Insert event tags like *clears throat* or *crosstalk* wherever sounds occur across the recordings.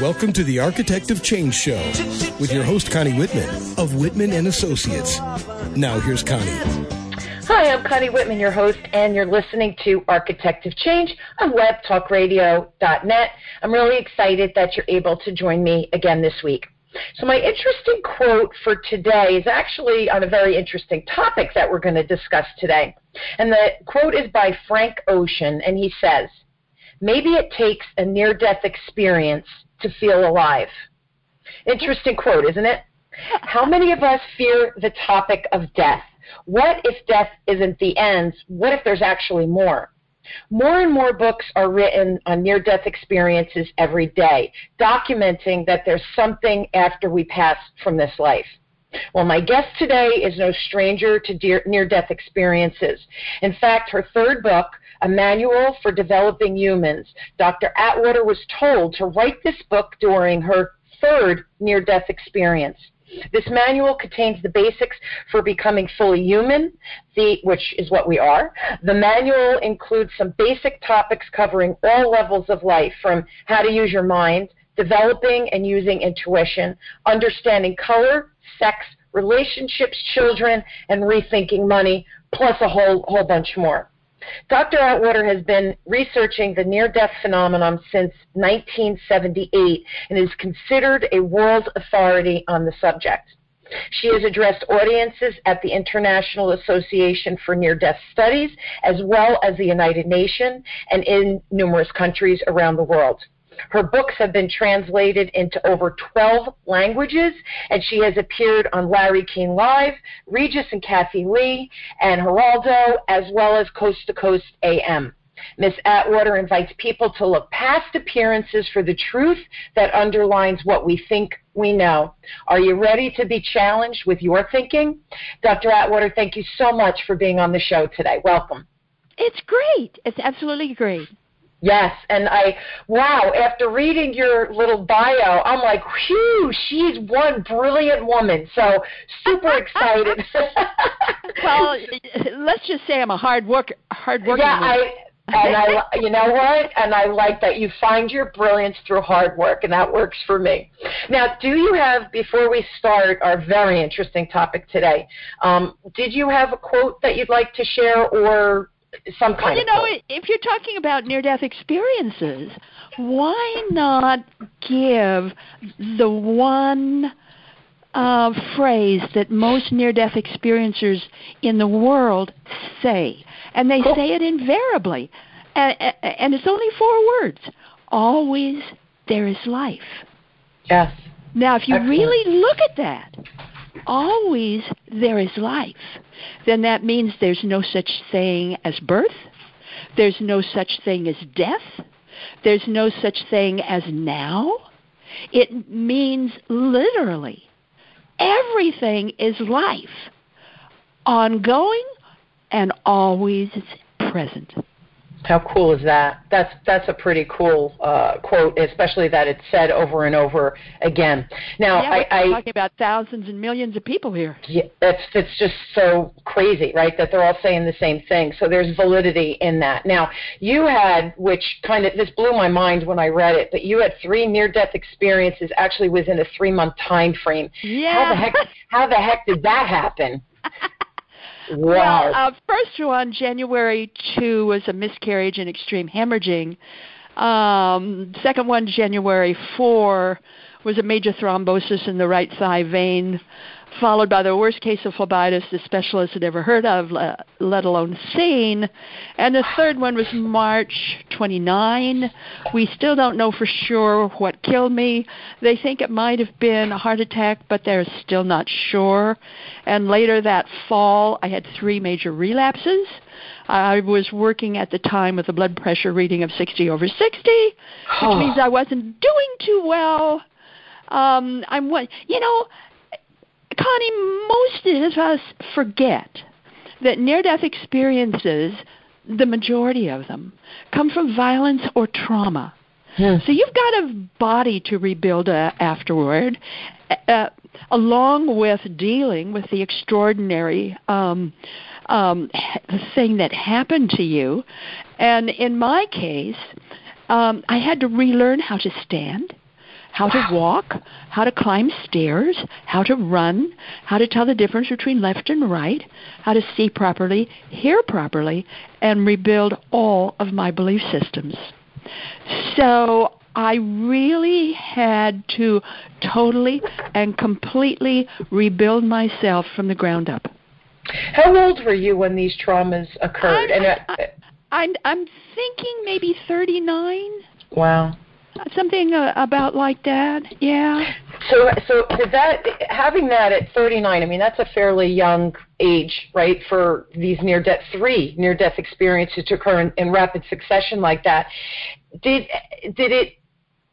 Welcome to the Architect of Change Show with your host Connie Whitman of Whitman and Associates. Now here's Connie. Hi, I'm Connie Whitman, your host, and you're listening to Architect of Change on webtalkradio.net. I'm really excited that you're able to join me again this week. So, my interesting quote for today is actually on a very interesting topic that we're going to discuss today. And the quote is by Frank Ocean, and he says, Maybe it takes a near death experience to feel alive. Interesting quote, isn't it? How many of us fear the topic of death? What if death isn't the end? What if there's actually more? More and more books are written on near death experiences every day, documenting that there's something after we pass from this life. Well, my guest today is no stranger to near death experiences. In fact, her third book, A Manual for Developing Humans, Dr. Atwater was told to write this book during her third near death experience. This manual contains the basics for becoming fully human, the, which is what we are. The manual includes some basic topics covering all levels of life, from how to use your mind, developing and using intuition, understanding color, sex, relationships, children, and rethinking money, plus a whole whole bunch more. Dr. Atwater has been researching the near death phenomenon since 1978 and is considered a world authority on the subject. She has addressed audiences at the International Association for Near Death Studies, as well as the United Nations, and in numerous countries around the world. Her books have been translated into over 12 languages, and she has appeared on Larry King Live, Regis and Kathie Lee, and Geraldo, as well as Coast to Coast AM. Miss Atwater invites people to look past appearances for the truth that underlines what we think we know. Are you ready to be challenged with your thinking? Dr. Atwater, thank you so much for being on the show today. Welcome. It's great. It's absolutely great. Yes, and I wow, after reading your little bio, I'm like, whew, she's one brilliant woman. So super excited. *laughs* *laughs* well, let's just say I'm a hard worker hard worker. Yeah, I and I *laughs* you know what? And I like that you find your brilliance through hard work and that works for me. Now, do you have before we start our very interesting topic today, um, did you have a quote that you'd like to share or some kind well, you know, if you're talking about near-death experiences, why not give the one uh, phrase that most near-death experiencers in the world say, and they cool. say it invariably, and, and it's only four words: "Always there is life." Yes. Now, if you Excellent. really look at that, always there is life, then that means there's no such thing as birth, there's no such thing as death, there's no such thing as now. It means literally everything is life, ongoing and always present. How cool is that? That's that's a pretty cool uh, quote, especially that it's said over and over again. Now, yeah, I, we're talking about thousands and millions of people here. Yeah, it's it's just so crazy, right? That they're all saying the same thing. So there's validity in that. Now, you had, which kind of this blew my mind when I read it, but you had three near-death experiences actually within a three-month time frame. Yeah. How the heck? How the heck did that happen? *laughs* Wow. Well, uh, first one, January 2, was a miscarriage and extreme hemorrhaging. Um, second one, January 4, was a major thrombosis in the right thigh vein followed by the worst case of phlebitis the specialist had ever heard of, let alone seen. And the third one was March 29. We still don't know for sure what killed me. They think it might have been a heart attack, but they're still not sure. And later that fall, I had three major relapses. I was working at the time with a blood pressure reading of 60 over 60, which means I wasn't doing too well. Um, I'm what you know. Connie, most of us forget that near death experiences, the majority of them, come from violence or trauma. Yeah. So you've got a body to rebuild uh, afterward, uh, along with dealing with the extraordinary um, um, thing that happened to you. And in my case, um, I had to relearn how to stand, how to walk, how to climb stairs, how to run, how to tell the difference between left and right, how to see properly, hear properly, and rebuild all of my belief systems. So I really had to totally and completely rebuild myself from the ground up. How old were you when these traumas occurred? I'm, and I, I'm I'm thinking maybe 39. Wow. Something uh, about like that. Yeah. So so did that having that at 39, I mean that's a fairly young age, right, for these near death three near death experiences to occur in, in rapid succession like that. Did did it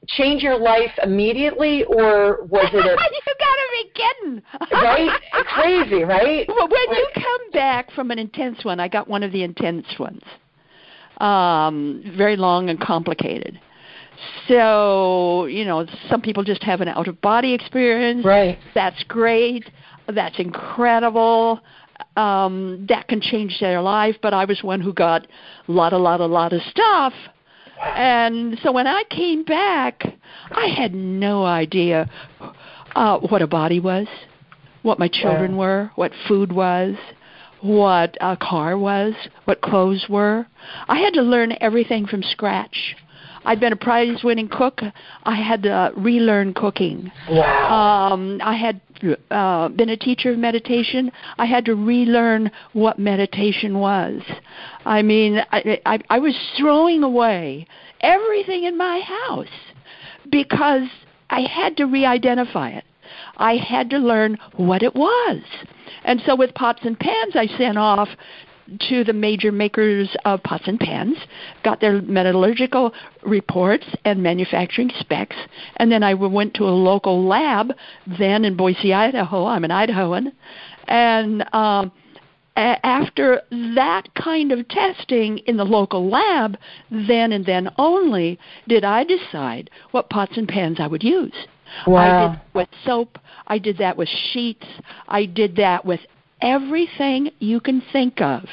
change your life immediately, or was it? A, *laughs* you gotta be kidding! right? Crazy, right? *laughs* Well, when you come back from an intense one, I got one of the intense ones. Um, very long and complicated. So, you know, some people just have an out of body experience. Right. That's great. That's incredible. Um, that can change their life, but I was one who got a lot, a lot, a lot of stuff and so when I came back, I had no idea uh, what a body was, what my children yeah. were, what food was, what a car was, what clothes were. I had to learn everything from scratch. I'd been a prize winning cook. I had to relearn cooking. Wow. Um, I had uh, been a teacher of meditation. I had to relearn what meditation was. I mean, I, I, I was throwing away everything in my house because I had to re identify it. I had to learn what it was. And so with pots and pans, I sent off to the major makers of pots and pans, got their metallurgical reports and manufacturing specs, and then I went to a local lab then in Boise, Idaho. I'm an Idahoan, and um, after that kind of testing in the local lab, then and then only did I decide what pots and pans I would use. Wow. I did with soap. I did that with sheets. I did that with everything you can think of.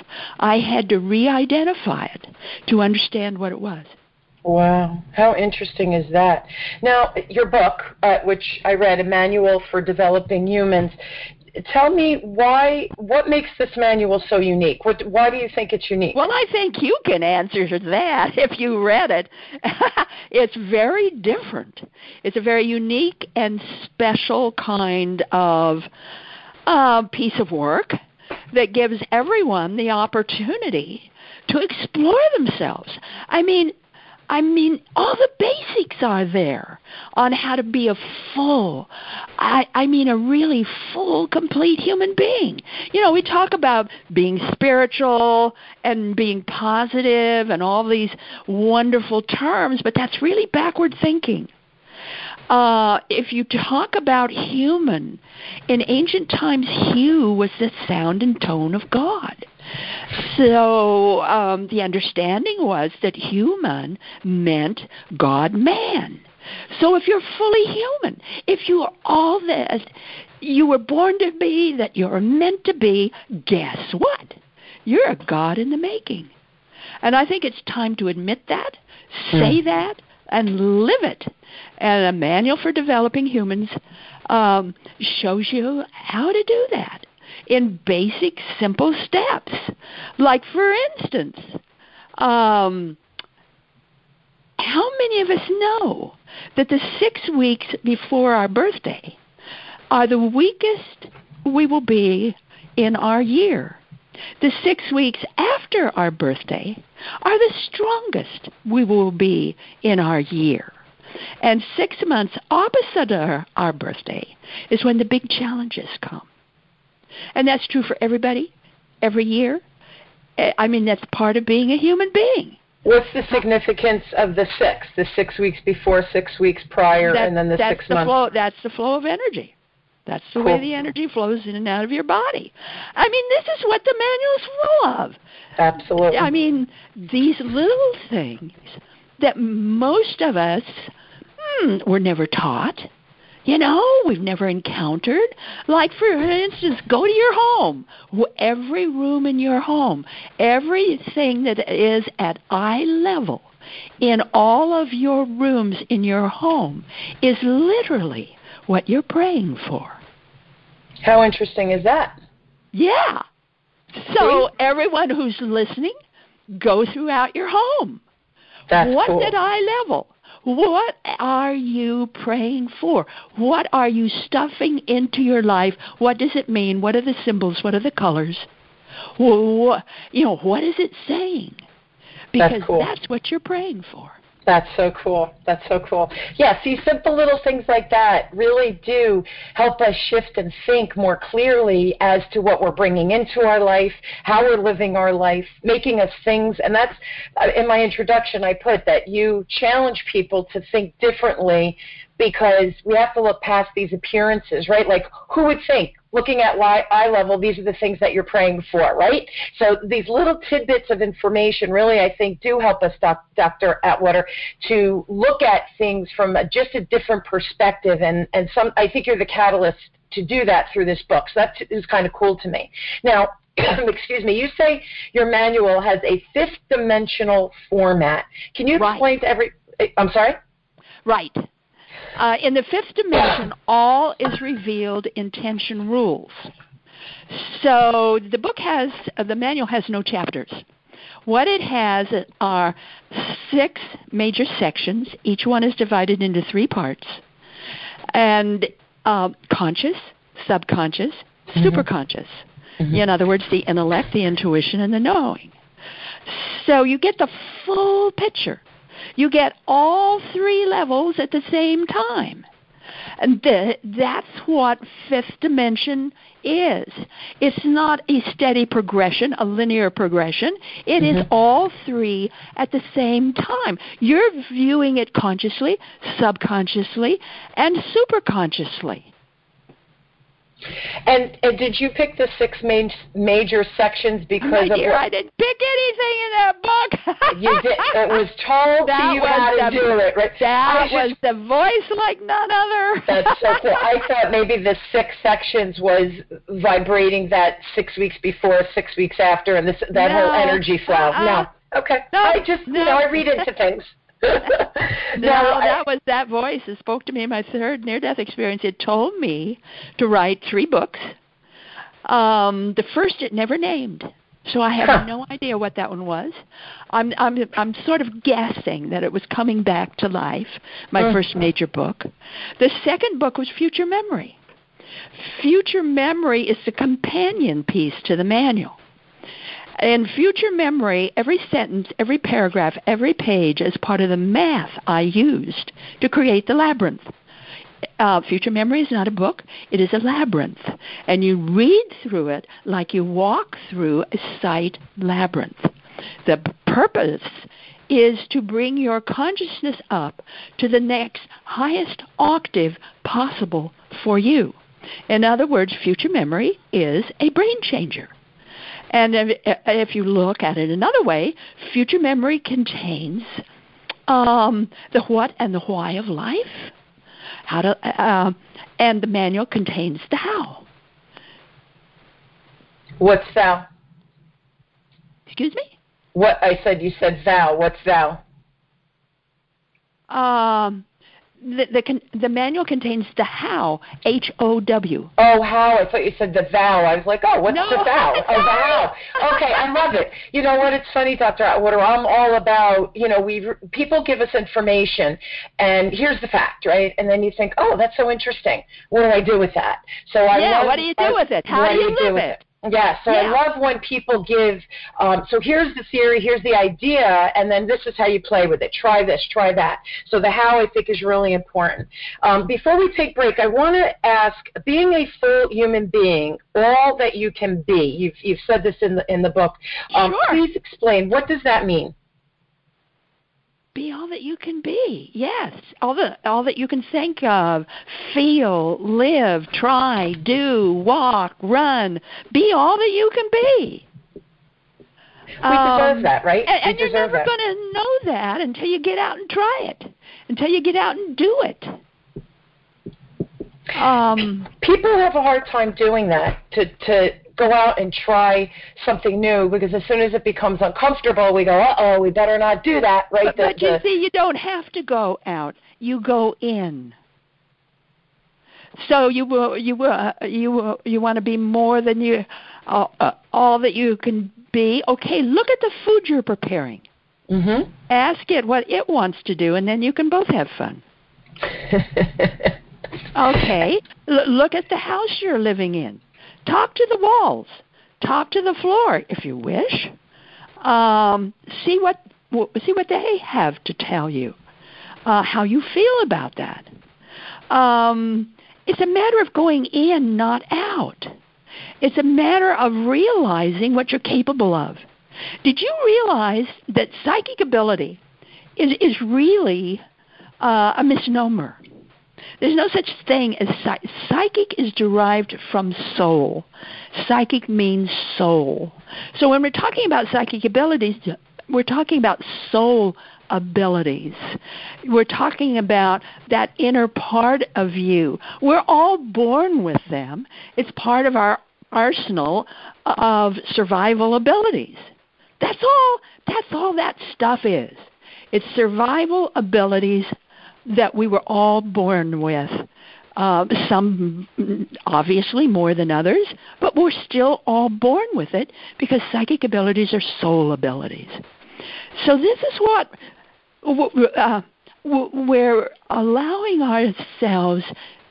I had to re identify it to understand what it was. Wow, how interesting is that? Now, your book, uh, which I read, A Manual for Developing Humans, tell me why what makes this manual so unique what why do you think it's unique well i think you can answer that *laughs* if you read it *laughs* it's very different it's a very unique and special kind of a piece of work that gives everyone the opportunity to explore themselves. I mean, I mean, all the basics are there on how to be a full, I, I mean, a really full, complete human being. You know, we talk about being spiritual and being positive and all these wonderful terms, but that's really backward thinking uh, if you talk about human, in ancient times, hue was the sound and tone of God. So um, the understanding was that human meant God man. So if you're fully human, if you are all this, you were born to be, that you're meant to be, guess what? You're a God in the making. And I think it's time to admit that, say mm. that, and live it. And a manual for developing humans um, shows you how to do that in basic, simple steps. Like, for instance, um, how many of us know that the six weeks before our birthday are the weakest we will be in our year? The six weeks after our birthday are the strongest we will be in our year. And six months opposite our, our birthday is when the big challenges come. And that's true for everybody, every year. I mean, that's part of being a human being. What's the significance of the six? The six weeks before, six weeks prior, that, and then the six the months? Flow, that's the flow of energy. That's the cool. way the energy flows in and out of your body. I mean, this is what the manual's full of. Absolutely. I mean, these little things that most of us hmm, were never taught. You know, we've never encountered. Like, for instance, go to your home. Every room in your home, everything that is at eye level in all of your rooms in your home is literally what you're praying for. How interesting is that? Yeah. So everyone who's listening, go throughout your home. That's What's cool. at eye level? What are you praying for? What are you stuffing into your life? What does it mean? What are the symbols? What are the colors? What, you know, what is it saying? Because that's, cool. that's what you're praying for. That's so cool. That's so cool. Yeah, see, simple little things like that really do help us shift and think more clearly as to what we're bringing into our life, how we're living our life, making us things. And that's uh, in my introduction, I put that you challenge people to think differently because we have to look past these appearances, right? Like, who would think looking at eye level, these are the things that you're praying for, right? So these little tidbits of information really, I think, do help us, doc, Dr. Atwater, to look at things from a, just a different perspective. And, and some, I think you're the catalyst to do that through this book. So that is kind of cool to me. Now, *clears throat* excuse me, you say your manual has a fifth dimensional format. Can you explain right. to every, eh, I'm sorry? Right. Uh, in the fifth dimension, all is revealed in tension rules. So the book has, uh, the manual has no chapters. What it has are six major sections. Each one is divided into three parts. And uh, conscious, subconscious, mm-hmm. superconscious. Mm-hmm. In other words, the intellect, the intuition, and the knowing. So you get the full picture you get all three levels at the same time. And the, that's what fifth dimension is. It's not a steady progression, a linear progression. It mm-hmm. is all three at the same time. You're viewing it consciously, subconsciously, and superconsciously. And, and did you pick the six main major sections because My of dear, I didn't pick anything in that book. you did. It was told that to you how to the, do it. Right? That was the voice like none other. That's so cool. I thought maybe the six sections was vibrating that six weeks before, six weeks after, and this that no. whole energy flow. Uh-uh. No. Okay. No, I just no. you know I read into *laughs* things. No, I, that was that voice that spoke to me in my third near-death experience. It told me to write three books. Um, the first it never named, so I have Huh. no idea what that one was. I'm I'm I'm sort of guessing that it was coming back to life. My Mm. first major book. The second book was Future Memory. Future Memory is the companion piece to the manual. In future memory, every sentence, every paragraph, every page is part of the math I used to create the labyrinth. Uh, future memory is not a book, it is a labyrinth. And you read through it like you walk through a sight labyrinth. The purpose is to bring your consciousness up to the next highest octave possible for you. In other words, future memory is a brain changer. And if, if you look at it another way, future memory contains um, the what and the why of life. How to, uh, and the manual contains the how. What's thou? Excuse me. What I said? You said thou. What's thou? Um, the, the, the manual contains the how, H O W. Oh, how? I thought you said the vow. I was like, oh, what's No, the vow? Oh, vow. Okay, I love it. You know what? It's funny, Dr. Atwater. I'm all about, you know, we people give us information, and here's the fact, right? And then you think, oh, that's so interesting. What do I do with that? So I Yeah, love, what do you do I- with it? How do you do live with it? Yeah, so I love when people give, um, so here's the theory, here's the idea, and then this is how you play with it. Try this, try that. So the how I think is really important. Um, before we take break, I want to ask, being a full human being, all that you can be, you've, you've said this in the, in the book, um, Sure. please explain, what does that mean? Be all that you can be. Yes, all the all that you can think of, feel, live, try, do, walk, run. Be all that you can be. We deserve that, right? And, and you're never going to know that until you get out and try it. Until you get out and do it. Um, people have a hard time doing that to to go out and try something new because as soon as it becomes uncomfortable, we go, uh oh, we better not do that, right? But, the, but you see, you don't have to go out. You go in. So you will, you will, uh, you will, you want to be more than you, uh, uh, all that you can be. Okay, look at the food you're preparing. Mm-hmm. Ask it what it wants to do, and then you can both have fun. *laughs* okay, L- look at the house you're living in. Talk to the walls. Talk to the floor if you wish. Um, see what see what they have to tell you. Uh, how you feel about that. Um, it's a matter of going in, not out. It's a matter of realizing what you're capable of. Did you realize that psychic ability is, is really uh, a misnomer? There's no such thing as psych- psychic is derived from soul. Psychic means soul. So when we're talking about psychic abilities, we're talking about soul abilities. We're talking about that inner part of you. We're all born with them. It's part of our arsenal of survival abilities. That's all that's all that stuff is. It's survival abilities that we were all born with. Uh, some obviously more than others, but we're still all born with it because psychic abilities are soul abilities. So this is what uh, we're allowing ourselves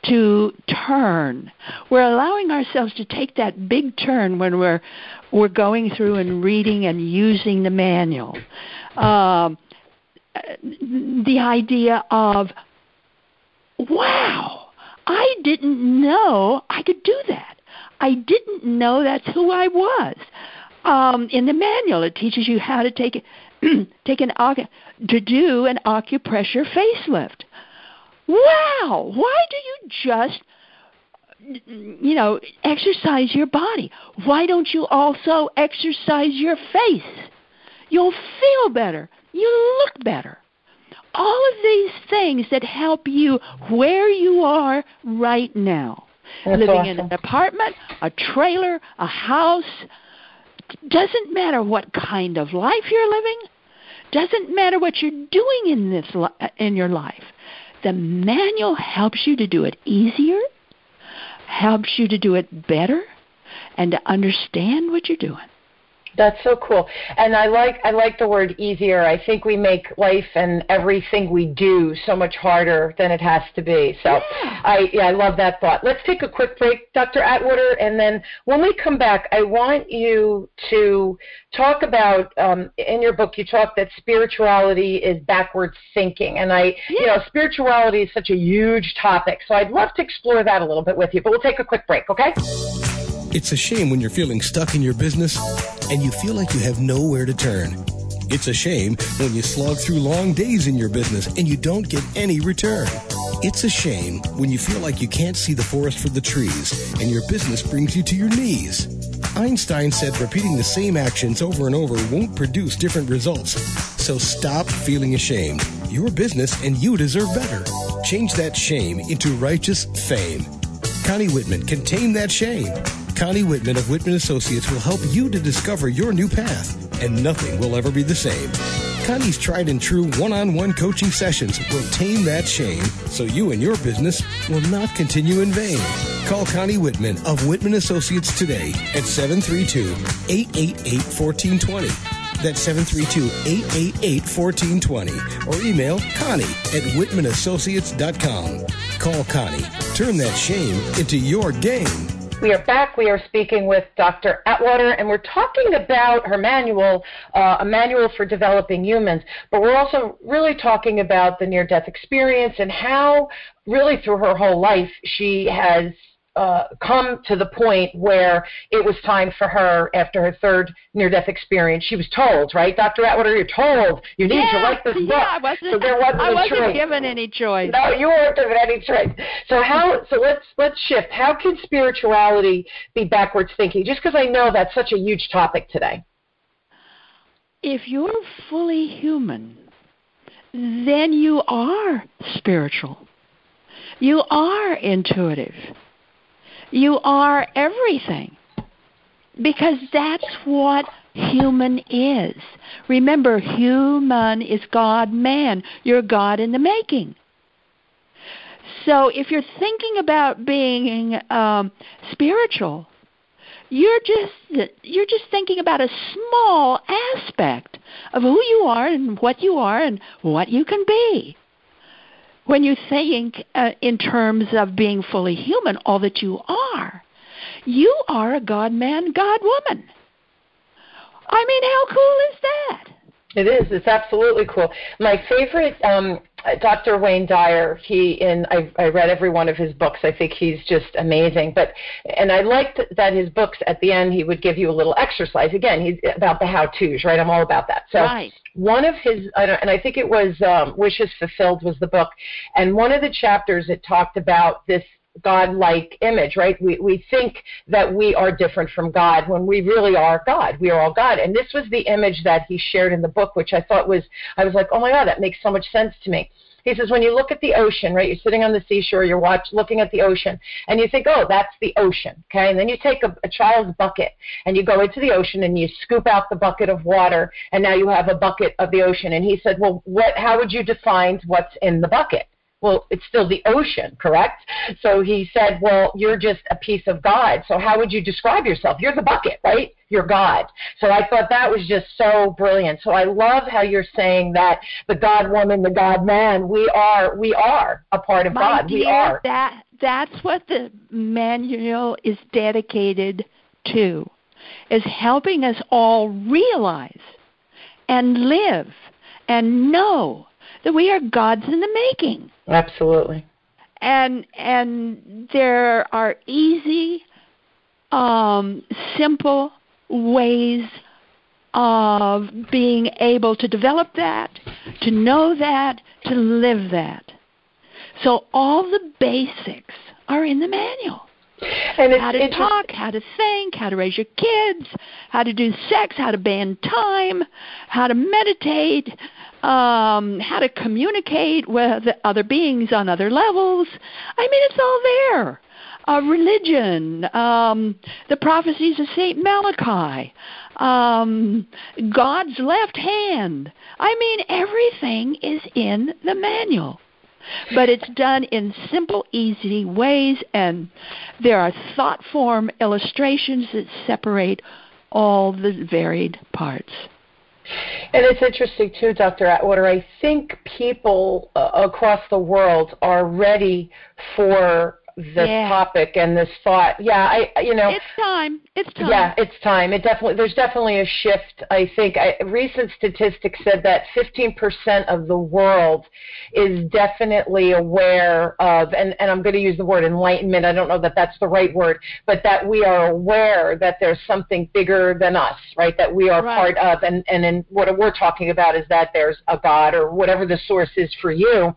to turn. We're allowing ourselves to take that big turn when we're we're going through and reading and using the manual. Um, the idea of, wow, I didn't know I could do that. I didn't know that's who I was. Um, in the manual, it teaches you how to take *clears throat* take an to do an acupressure facelift. Wow! Why do you just you know exercise your body? Why don't you also exercise your face? You'll feel better. You look better. All of these things that help you where you are right now. That's Living awesome. in an apartment, a trailer, a house, doesn't matter what kind of life you're living. Doesn't matter what you're doing in this li- in your life. The manual helps you to do it easier, helps you to do it better, and to understand what you're doing. That's so cool. And I like I like the word easier. I think we make life and everything we do so much harder than it has to be. So yeah. I yeah, I love that thought. Let's take a quick break, Dr. Atwater, and then when we come back, I want you to talk about um, in your book you talk that spirituality is backwards thinking. And I yeah. you know, spirituality is such a huge topic. So I'd love to explore that a little bit with you. But we'll take a quick break, okay? It's a shame when you're feeling stuck in your business and you feel like you have nowhere to turn. It's a shame when you slog through long days in your business and you don't get any return. It's a shame when you feel like you can't see the forest for the trees and your business brings you to your knees. Einstein said repeating the same actions over and over won't produce different results. So stop feeling ashamed. Your business and you deserve better. Change that shame into righteous fame. Connie Whitman can tame that shame. Connie Whitman of Whitman Associates will help you to discover your new path, and nothing will ever be the same. Connie's tried and true one on one coaching sessions will tame that shame so you and your business will not continue in vain. Call Connie Whitman of Whitman Associates today at 732 888 1420. That's 732 888 1420. Or email Connie at WhitmanAssociates.com. Call Connie. Turn that shame into your game. We are back. We are speaking with Dr. Atwater, and we're talking about her manual, uh, a manual for developing humans. But we're also really talking about the near death experience and how, really, through her whole life, she has uh, come to the point where it was time for her after her third near-death experience. She was told, right, Dr. Atwater, you're told you need yeah, to write this book. *laughs* Yeah, I wasn't, so there wasn't, *laughs* I wasn't given any choice. No, you weren't given any choice. So how? So let's let's shift. How can spirituality be backwards thinking? Just because I know that's such a huge topic today. If you're fully human, then you are spiritual. You are intuitive. You are everything. because that's what human is. Remember, human is God man. You're God in the making. So if you're thinking about being um, spiritual, you're just you're just thinking about a small aspect of who you are and what you are and what you can be. When you think uh, in terms of being fully human, all that you are, you are a God man, God woman. I mean, how cool is that? It is. It's absolutely cool. My favorite, um, Dr. Wayne Dyer. He in I, I read every one of his books. I think he's just amazing. But and I liked that his books at the end he would give you a little exercise. Again, he's about the how tos, right? I'm all about that. So right. one of his, I and I think it was um, Wishes Fulfilled was the book, and one of the chapters it talked about this God-like image, right? We we think that we are different from God when we really are God. We are all God. And this was the image that he shared in the book, which I thought was I was like, oh my God, that makes so much sense to me. He says when you look at the ocean, right? You're sitting on the seashore, you're watch, looking at the ocean, and you think, oh, that's the ocean, okay? And then you take a, a child's bucket and you go into the ocean and you scoop out the bucket of water, and now you have a bucket of the ocean. And he said, well, what? How would you define what's in the bucket? Well, it's still the ocean, correct? So he said, well, you're just a piece of God. So how would you describe yourself? You're the bucket, right? You're God. So I thought that was just so brilliant. So I love how you're saying that the God woman, the God man, we are, we are a part of My God. Dear, we are. That, that's what the manual is dedicated to, is helping us all realize and live and know that we are gods in the making. Absolutely. And and there are easy, um, simple ways of being able to develop that, to know that, to live that. So all the basics are in the manual. And it's, how to talk, how to think, how to raise your kids, how to do sex, how to ban time, how to meditate, um, how to communicate with other beings on other levels. I mean, it's all there. Uh, religion, um, the prophecies of Saint Malachy, um, God's left hand. I mean, everything is in the manual but it's done in simple, easy ways, and there are thought form illustrations that separate all the varied parts. And it's interesting too, Dr. Atwater. I think people uh, across the world are ready for this yeah. topic and this thought. Yeah, I you know it's time. It's time. Yeah, it's time. It definitely there's definitely a shift. I think I, recent statistics said that 15% of the world is definitely aware of, and and I'm going to use the word enlightenment. I don't know that that's the right word, but that we are aware that there's something bigger than us, right? That we are right. part of, and and then what we're talking about is that there's a God or whatever the source is for you,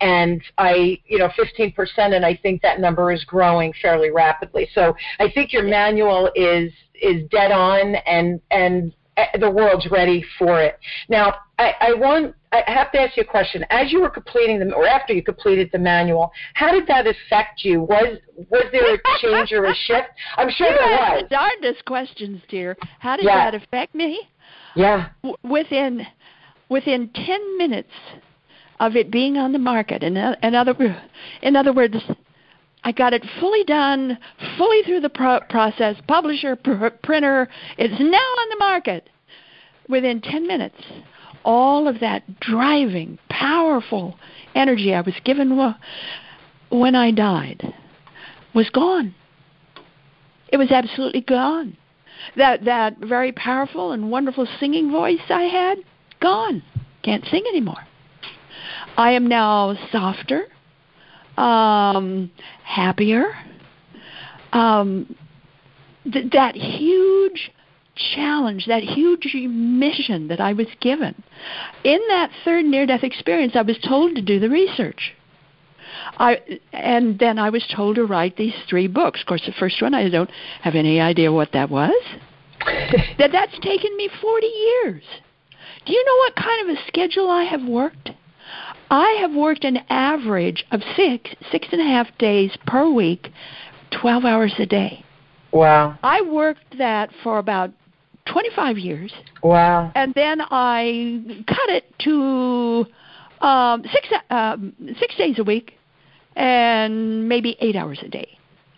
and I you know 15%, and I think that number is growing fairly rapidly. So I think your manual is is dead on, and and eh, the world's ready for it. Now, I, I want I have to ask you a question. As you were completing the, or after you completed the manual, how did that affect you? Was was there a change or a shift? I'm sure you there was. The darndest questions, dear. How did yeah. that affect me? Yeah. W- within within ten minutes of it being on the market, in, in other in other words, I got it fully done, fully through the pro- process, publisher, pr- printer. It's now on the market. Within 10 minutes, all of that driving, powerful energy I was given when I died was gone. It was absolutely gone. That that very powerful and wonderful singing voice I had, gone. Can't sing anymore. I am now softer, um, happier. Um, th- that huge challenge, that huge mission that I was given. In that third near death experience, I was told to do the research. I and then I was told to write these three books. Of course, the first one I don't have any idea what that was. *laughs* that that's taken me 40 years. Do you know what kind of a schedule I have worked? I have worked an average of six, six and a half days per week, 12 hours a day. Wow. I worked that for about 25 years. Wow. And then I cut it to um, six um, six days a week and maybe eight hours a day.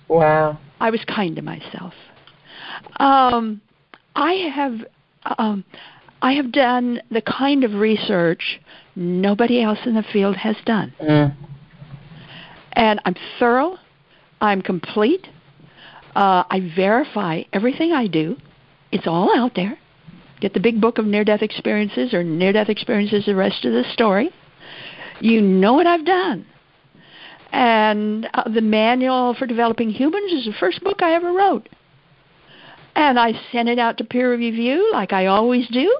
Wow. I was kind to myself. Um, I have um, I have done the kind of research nobody else in the field has done. Mm. And I'm thorough. I'm complete. Uh, I verify everything I do. It's all out there. Get the big book of near death experiences or near death experiences, the rest of the story. You know what I've done. And uh, the manual for developing humans is the first book I ever wrote. And I sent it out to peer review like I always do.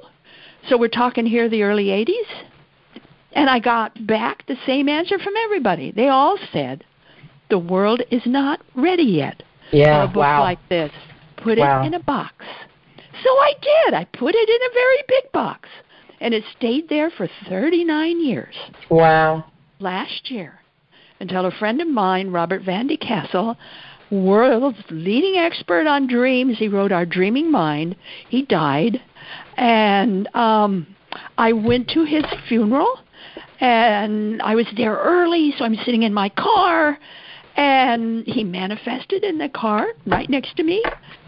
So we're talking here the early 80s. And I got back the same answer from everybody. They all said, the world is not ready yet yeah, for a book wow. like this. Put wow. it in a box. So I did. I put it in a very big box. And it stayed there for 39 years. Wow. Last year, until a friend of mine, Robert Van de Castle, world's leading expert on dreams, he wrote Our Dreaming Mind, he died. And um, I went to his funeral, and I was there early, so I'm sitting in my car. And he manifested in the car right next to me.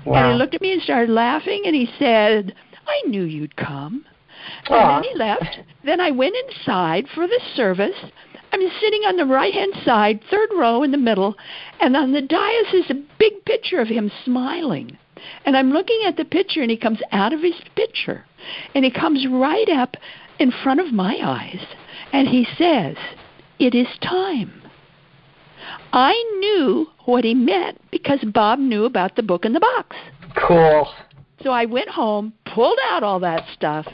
Wow. And he looked at me and started laughing, and he said, I knew you'd come. Aw. And then he left. Then I went inside for the service. I'm sitting on the right hand side, third row in the middle, and on the dais is a big picture of him smiling. And I'm looking at the picture, and he comes out of his picture, and he comes right up in front of my eyes, and he says, It is time. I knew what he meant because Bob knew about the book in the box. Cool. So I went home, pulled out all that stuff,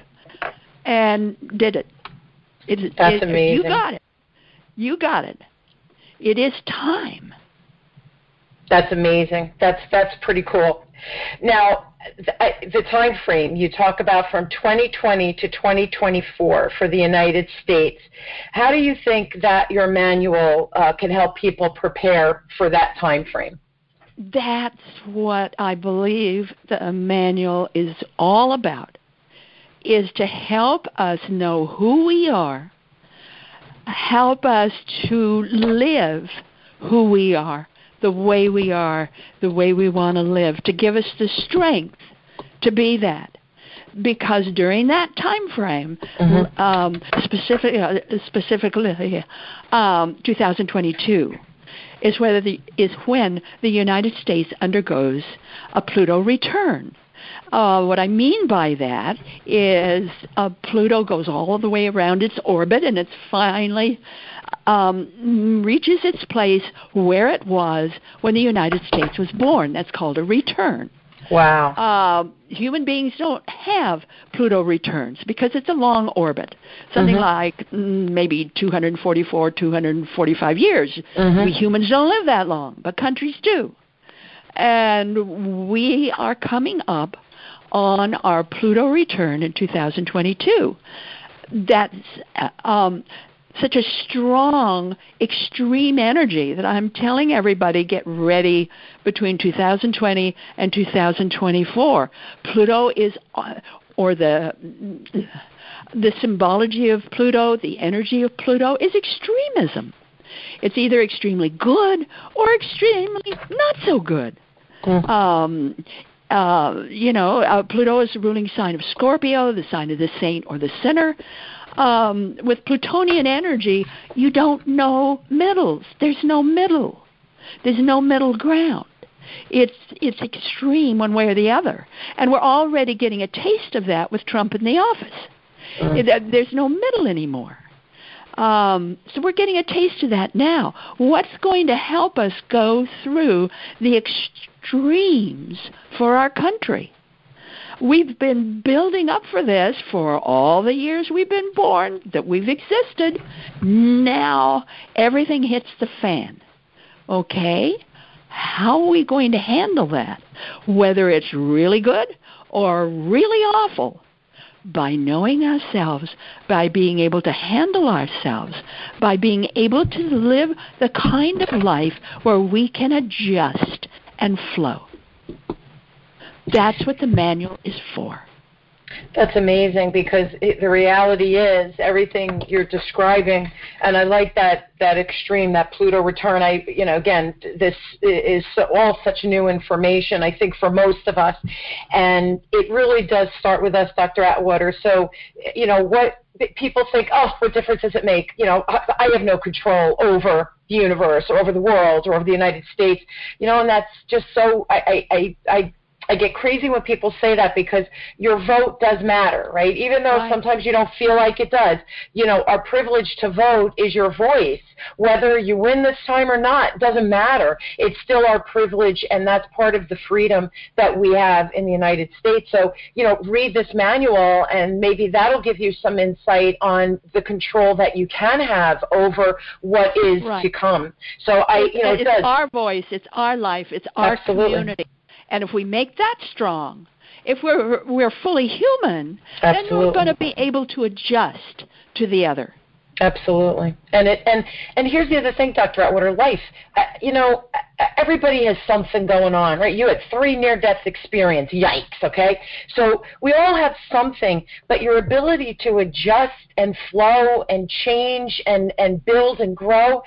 and did it. it That's it, amazing. You got it. You got it. It is time. That's amazing. That's that's pretty cool. Now, the, time frame you talk about from 2020 to 2024 for the United States. How do you think that your manual uh, can help people prepare for that time frame? That's what I believe the manual is all about. Is to help us know who we are, help us to live who we are, the way we are, the way we want to live, to give us the strength to be that. Because during that time frame, Mhm. um, specific, uh, specifically um, 2022, is whether the is when the United States undergoes a Pluto return. Uh, what I mean by that is uh, Pluto goes all the way around its orbit, and it finally um, reaches its place where it was when the United States was born. That's called a return. Wow. Uh, human beings don't have Pluto returns because it's a long orbit, something Mhm. like mm, maybe 244, 245 years. Mhm. We humans don't live that long, but countries do. And we are coming up on our Pluto return in 2022. That's um, such a strong, extreme energy that I'm telling everybody get ready between 2020 and 2024. Pluto is, uh, or the the symbology of Pluto, the energy of Pluto is extremism. It's either extremely good or extremely not so good. Mm. Um, uh, you know, uh, Pluto is the ruling sign of Scorpio, the sign of the saint or the sinner. Um, with Plutonian energy, you don't know middles. There's no middle. There's no middle ground. It's it's extreme one way or the other, and we're already getting a taste of that with Trump in the office. It- uh, there's no middle anymore. Um, so we're getting a taste of that now. What's going to help us go through the extremes for our country? We've been building up for this for all the years we've been born, that we've existed. Now everything hits the fan. Okay? How are we going to handle that? Whether it's really good or really awful by knowing ourselves, by being able to handle ourselves, by being able to live the kind of life where we can adjust and flow. That's what the manual is for. That's amazing because it, the reality is everything you're describing, and I like that that extreme, that Pluto return. I, you know, again, this is all such new information. I think for most of us, and it really does start with us, Dr. Atwater. So, you know, what people think, oh, what difference does it make? You know, I, I have no control over the universe or over the world or over the United States. You know, and that's just so I I I I get crazy when people say that because your vote does matter, right? Even though right. sometimes you don't feel like it does. You know, our privilege to vote is your voice. Whether you win this time or not doesn't matter. It's still our privilege, and that's part of the freedom that we have in the United States. So, you know, read this manual, and maybe that'll give you some insight on the control that you can have over what is right. to come. So, I, you know, it's it our voice, it's our life, it's our Absolutely. community and if we make that strong, if we're we're fully human, Absolutely. then we're going to be able to adjust to the other. Absolutely. And it and and here's the other thing, Dr. Atwater, life. Uh, you know, everybody has something going on, right? You had three near death experience. Yikes, okay? So we all have something, but your ability to adjust and flow and change and and build and grow,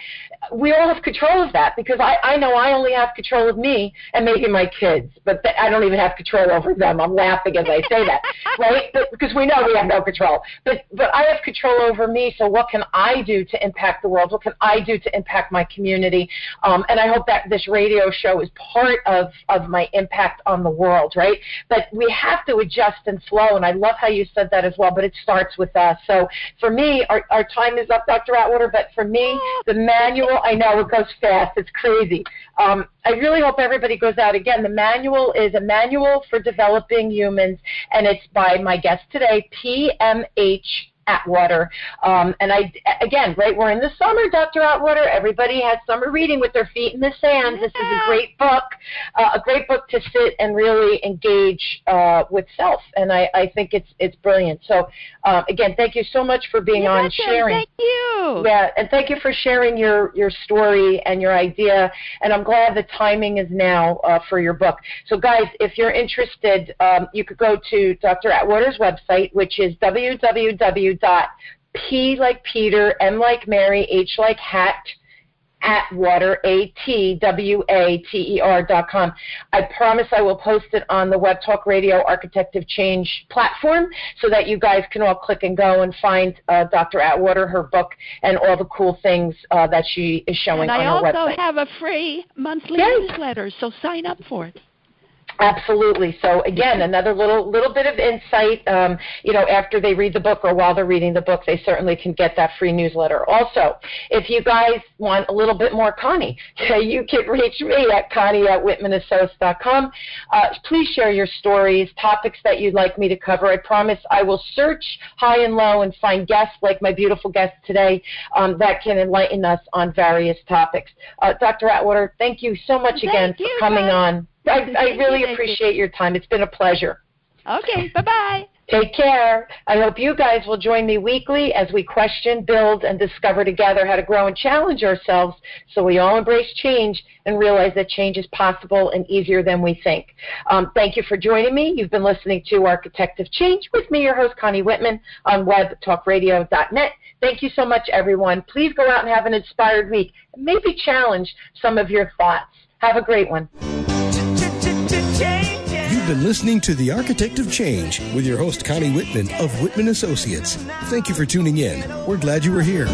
we all have control of that because I I know I only have control of me and maybe my kids, but th- I don't even have control over them. I'm laughing as I say that, *laughs* right? But, because we know we have no control. But but I have control over me, so what can I do to impact the world? What can I do to impact my community? Um, and I hope that this radio show is part of, of my impact on the world, right? But we have to adjust and flow, and I love how you said that as well, but it starts with us. So for me, our, our time is up, Dr. Atwater, but for me, the manual, I know it goes fast, it's crazy. Um, I really hope everybody goes out again. The manual is a manual for developing humans, and it's by my guest today, PMH Atwater. Um, and I, again, right, we're in the summer, Dr. Atwater. Everybody has summer reading with their feet in the sand. This is a great book, uh, a great book to sit and really engage uh, with self. And I, I think it's it's brilliant. So, uh, again, thank you so much for being You're on, sharing. Thank you. Yeah, and thank you for sharing your your story and your idea. And I'm glad the timing is now uh, for your book. So, guys, if you're interested, um, you could go to Dr. Atwater's website, which is www dot P like Peter, M like Mary, H like hat, Atwater, A T W A T E R dot com. I promise I will post it on the Web Talk Radio Architect of Change platform so that you guys can all click and go and find uh, Dr. Atwater, her book, and all the cool things uh, that she is showing and on her website. I also have a free monthly newsletter, so sign up for it. Absolutely. So again, another little little bit of insight. Um, you know, after they read the book or while they're reading the book, they certainly can get that free newsletter. Also, if you guys want a little bit more Connie, *laughs* you can reach me at Connie at WhitmanAssociates.com. Uh, please share your stories, topics that you'd like me to cover. I promise I will search high and low and find guests like my beautiful guest today um, that can enlighten us on various topics. Uh, Dr. Atwater, thank you so much Thank again you, for coming guys. on. I, I really you, thank you. appreciate your time. It's been a pleasure. Okay, bye bye. Take care. I hope you guys will join me weekly as we question, build, and discover together how to grow and challenge ourselves so we all embrace change and realize that change is possible and easier than we think. Um, thank you for joining me. You've been listening to Architect of Change with me, your host, Connie Whitman, on webtalkradio.net. Thank you so much, everyone. Please go out and have an inspired week and maybe challenge some of your thoughts. Have a great one. You've been listening to The Architect of Change with your host, Connie Whitman of Whitman Associates. Thank you for tuning in. We're glad you were here.